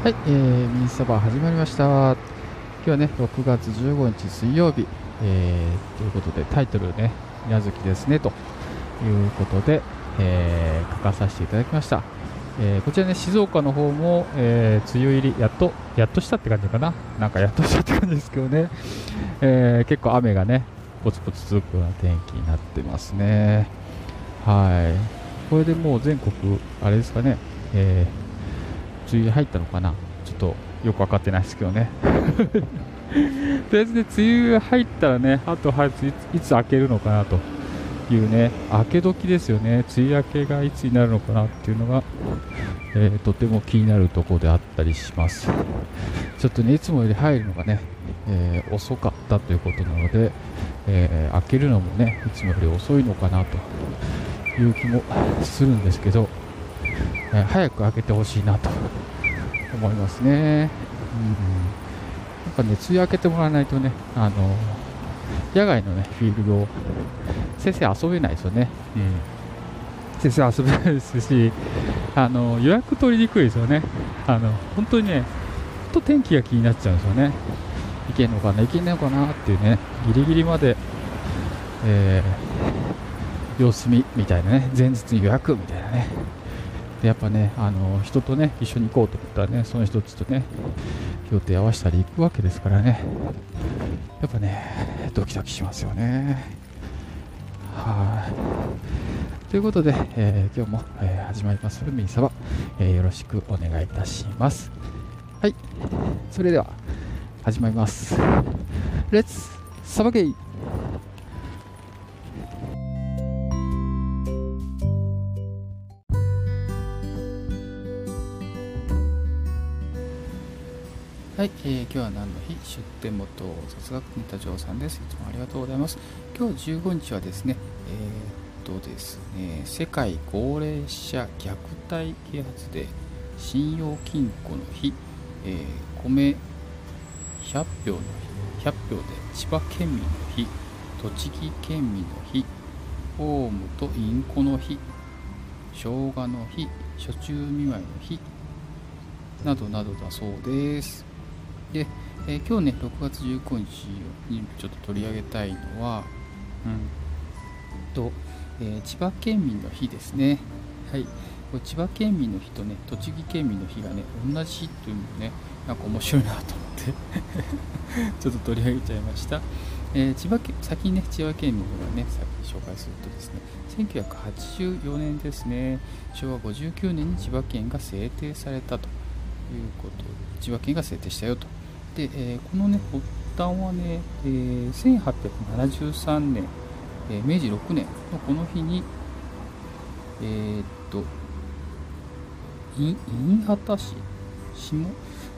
はい、えー、ミニサバ始まりました。今日はね、6月15日水曜日、えー、ということでタイトルね、宮月ですね、ということで、えー、書かさせていただきました。えー、こちらね、静岡の方も、えー、梅雨入り、やっと、やっとしたって感じかな。なんかやっとしたって感じですけどね、えー、結構雨がね、ポツポツ続くような天気になってますね。はい。これでもう全国、あれですかね、えー梅雨入ったのかな？ちょっとよく分かってないですけどね。とりあえずね梅雨入ったらねあとはいついつ明けるのかなというね明け時ですよね。梅雨明けがいつになるのかなっていうのが、えー、とても気になるところであったりします。ちょっとねいつもより入るのがね、えー、遅かったということなので、えー、開けるのもねいつもより遅いのかなという気もするんですけど。え早く開けてほしいなと思いますね。うん、やっぱね、梅雨明けてもらわないとね、あの野外のね、フィールドを先生遊べないですよね。うん、先生遊べないですし、あの予約取りにくいですよね。あの本当にね、と天気が気になっちゃうんですよね。いけんのかな、いけんのかなっていうね、ギリギリまで、えー、様子見みたいなね、前日に予約みたいなね、でやっぱねあの人とね一緒に行こうと思ったらねその人たちとね予定合わせたり行くわけですからね。やっぱねドキドキしますよね。はい。ということで、えー、今日も、えー、始まります。ミニサバ、えー、よろしくお願いいたします。はい。それでは始まります。レッツサバゲイはい、えー、今日は何の日？出店元雑学ネタ嬢さんです。いつもありがとうございます。今日15日はですね、えー、っとですね、世界高齢者虐待啓発で信用金庫の日、えー、米100票の日、100票で千葉県民の日、栃木県民の日、ホームとインコの日、生姜の日、初中見舞いの日、などなどだそうです。で、えー、今日ね、6月19日にちょっと取り上げたいのは、うんと、えー、千葉県民の日ですね。はい。これ千葉県民の日とね、栃木県民の日がね、同じ日というのもね、なんか面白いなと思って ちょっと取り上げちゃいました。えー、千葉県、先にね、千葉県民のがね、さっき紹介するとですね、1984年ですね、昭和59年に千葉県が制定されたということで、千葉県が制定したよと。で、えー、このね発端はね、えー、1873年、えー、明治6年のこの日にえー、っと新潟市下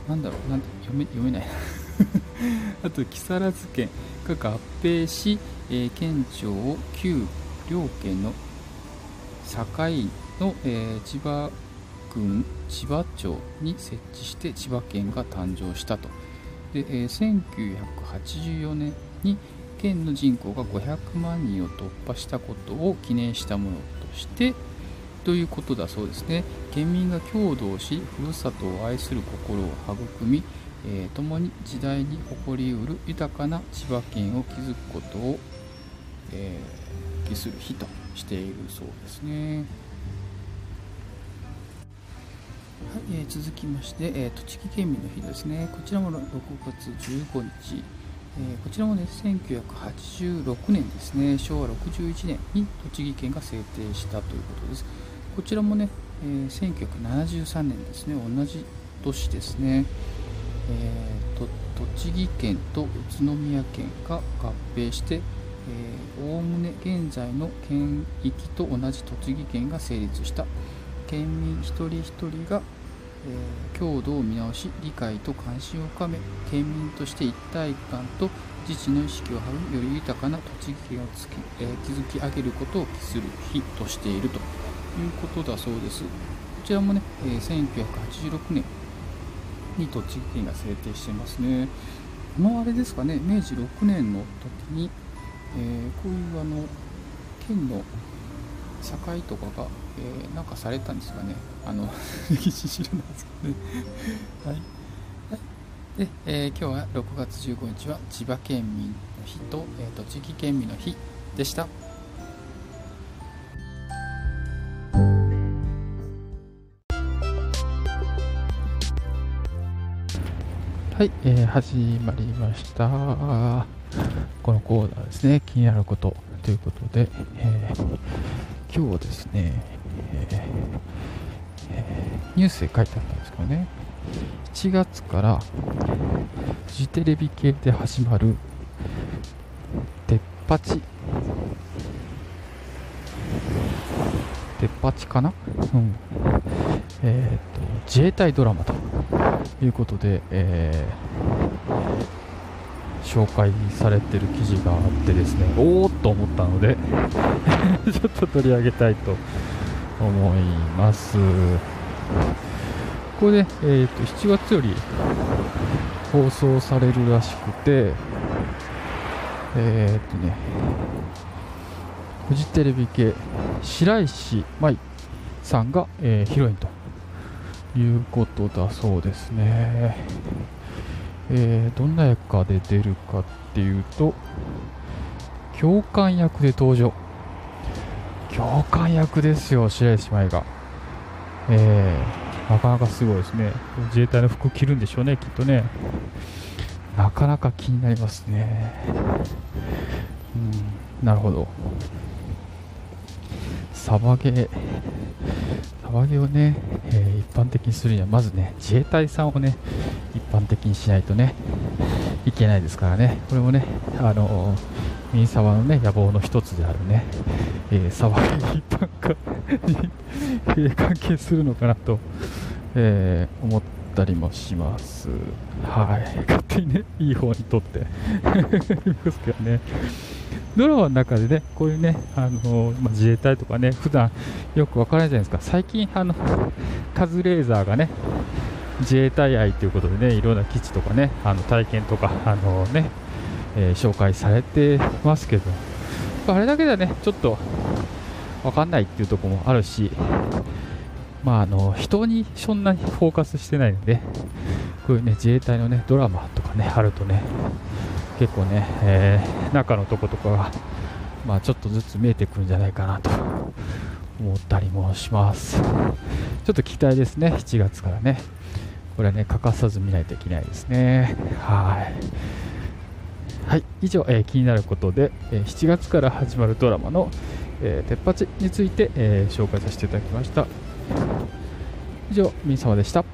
なんだろうなん読め読めない。あと木更津県が合併し、えー、県庁を旧両県の境の、えー、千葉郡千葉町に設置して千葉県が誕生したとで、えー、1984年に県の人口が500万人を突破したことを記念したものとしてということだそうですね県民が共同しふるさとを愛する心を育み、えー、共に時代に誇りうる豊かな千葉県を築くことを、えー、期する日としているそうですね。はい、えー、続きまして、えー、栃木県民の日ですね。こちらも6月15日。えー、こちらもね、1986年ですね、昭和61年に栃木県が制定したということです。こちらもね、え、1973年ですね、同じ年ですね、えーと、栃木県と宇都宮県が合併しておおむね現在の県域と同じ栃木県が成立した県民一人一人がえ、強度を見直し理解と関心を深め県民として一体感と自治の意識を育みより豊かな栃木県をつき、えー、築き上げることを期する日としているということだそうです。こちらもね、えー、1986年に栃木県が制定してますね。このあれですかね明治6年の時に、え、こういうあの県の堺とかが、え、なんかされたんですかね。あの 歴史知らないですけどね。はい。で、えー、今日は6月15日は千葉県民の日と、えー、栃木県民の日でした。はい、えー、始まりました。このコーナーですね、気になることということで、えー、今日はですね、えー、ニュースで書いてあったんですけどね、7月からフジテレビ系で始まる、てっぱち、てっぱちかな？うん。えっ、と、自衛隊ドラマということで、えー、紹介されてる記事があってですね、おおっと思ったので ちょっと取り上げたいと思います。これで、えーと、7月より放送されるらしくて、えっ、とね、フジテレビ系白石舞さんが、えー、ヒロインということだそうですね。えー、どんな役かで出るかっていうと、教官役で登場。教官役ですよ、白石麻衣が。えー、なかなかすごいですね。自衛隊の服着るんでしょうね、きっとね。なかなか気になりますね。うん、なるほど。サバゲー、サバゲーをね、えー、一般的にするには、まずね、自衛隊さんをね、一般的にしないとね、いけないですからね、これもね、あの、ミニサバのね、野望の一つであるね、えー、サバゲー一般化に関係するのかなと、えー、思ったりもします。はい。勝手にね、いい方にとっていますけどね。ドラマの中でね、こういうね、あのまあ、自衛隊とかね、普段よくわからないじゃないですか。最近、あの、カズレーザーがね、自衛隊愛ということでね、いろんな基地とかね、あの体験とか、あのね、えー、紹介されてますけど、あれだけではね、ちょっとわかんないっていうところもあるし、まあ、あの人にそんなにフォーカスしてないので、こういうね自衛隊のねドラマとかねあるとね、結構ね、えー、中のとことかが、まあ、ちょっとずつ見えてくるんじゃないかなと思ったりもします。ちょっと期待ですね、7月からね。これはね、欠かさず見ないといけないですね。はい。はい、以上、えー、気になることで、えー、7月から始まるドラマの、えー、鉄八について、えー、紹介させていただきました。以上、みんさまでした。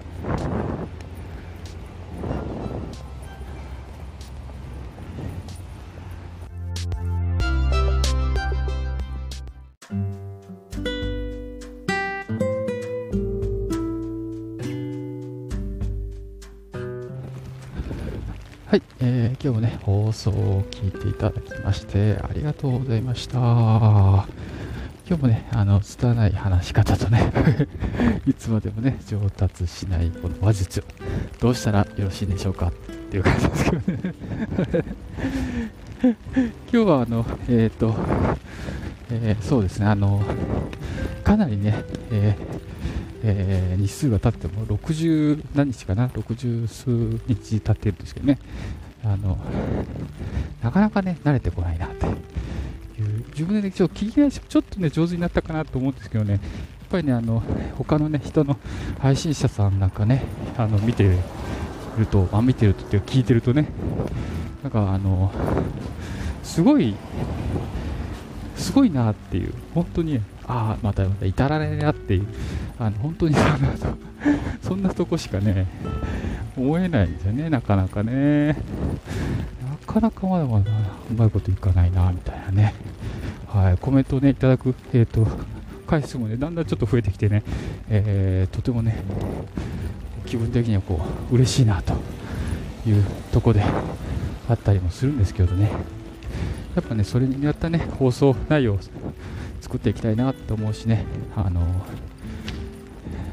はい、えー、今日もね、放送を聞いていただきまして、ありがとうございました。今日もね、あの、拙い話し方とね いつまでもね、上達しないこの話術を、どうしたらよろしいでしょうか？っていう感じですけどね 今日はあの、えっ、ー、と、えー、そうですね、あの、かなりね、えーえー、日数が経っても60何日かな、60数日経ってるんですけどね、あのなかなかね、慣れてこないなって。いう、自分で、ね、ちょっと聞き返しちょっとね、上手になったかなと思うんですけどね、やっぱりね、あの他のね、人の配信者さんなんかね、あの見てると、あ見てるとって聞いてるとね、なんかあの、すごい、すごいなっていう、本当に、ああ、またまた至らねえなっていう、あの本当にそんなと そんなとこしかね、思えないんですよね、なかなかね。なかなかまだまだうまいこといかないな、みたいなね。はい、コメントをね、いただく、えっ、ー、と、回数もね、だんだんちょっと増えてきてね、えー、とてもね、気分的にはこう、嬉しいなというとこであったりもするんですけどね。やっぱね、それによったね、放送内容作っていきたいなと思うしね、あの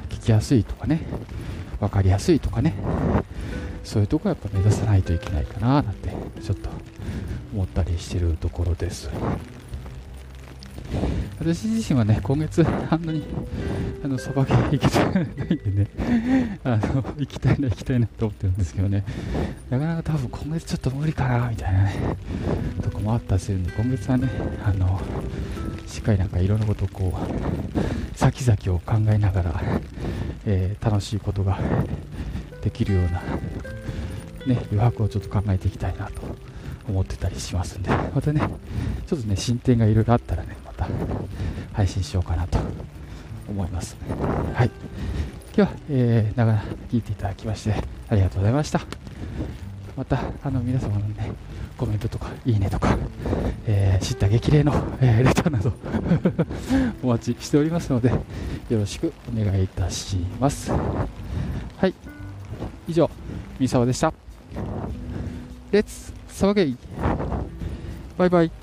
聞きやすいとかね、分かりやすいとかね、そういうとこやっぱ目指さないといけないかななんて、ちょっと思ったりしてるところです。私自身はね、今月、あんなに、あの、さばけ行けてないんでね、あの、行きたいな、行きたいなと思ってるんですけどね、なかなか多分今月ちょっと無理かな、みたいなね、とこもあったりするんで、今月はね、あの、しっかりなんかいろんなことをこう、先々を考えながら、えー、楽しいことができるような、ね、余白をちょっと考えていきたいなと思ってたりしますんで、またね、ちょっとね、進展がいろいろあったらね、また配信しようかなと思います。はい。今日は、えー、長々聞いていただきまして、ありがとうございました。また、あの、皆様のね、コメントとか、いいねとか、えー、知った激励の、えー、レターなど お待ちしておりますので、よろしくお願いいたします。はい。以上、三沢でした。レッツ、サバゲイバイバイ。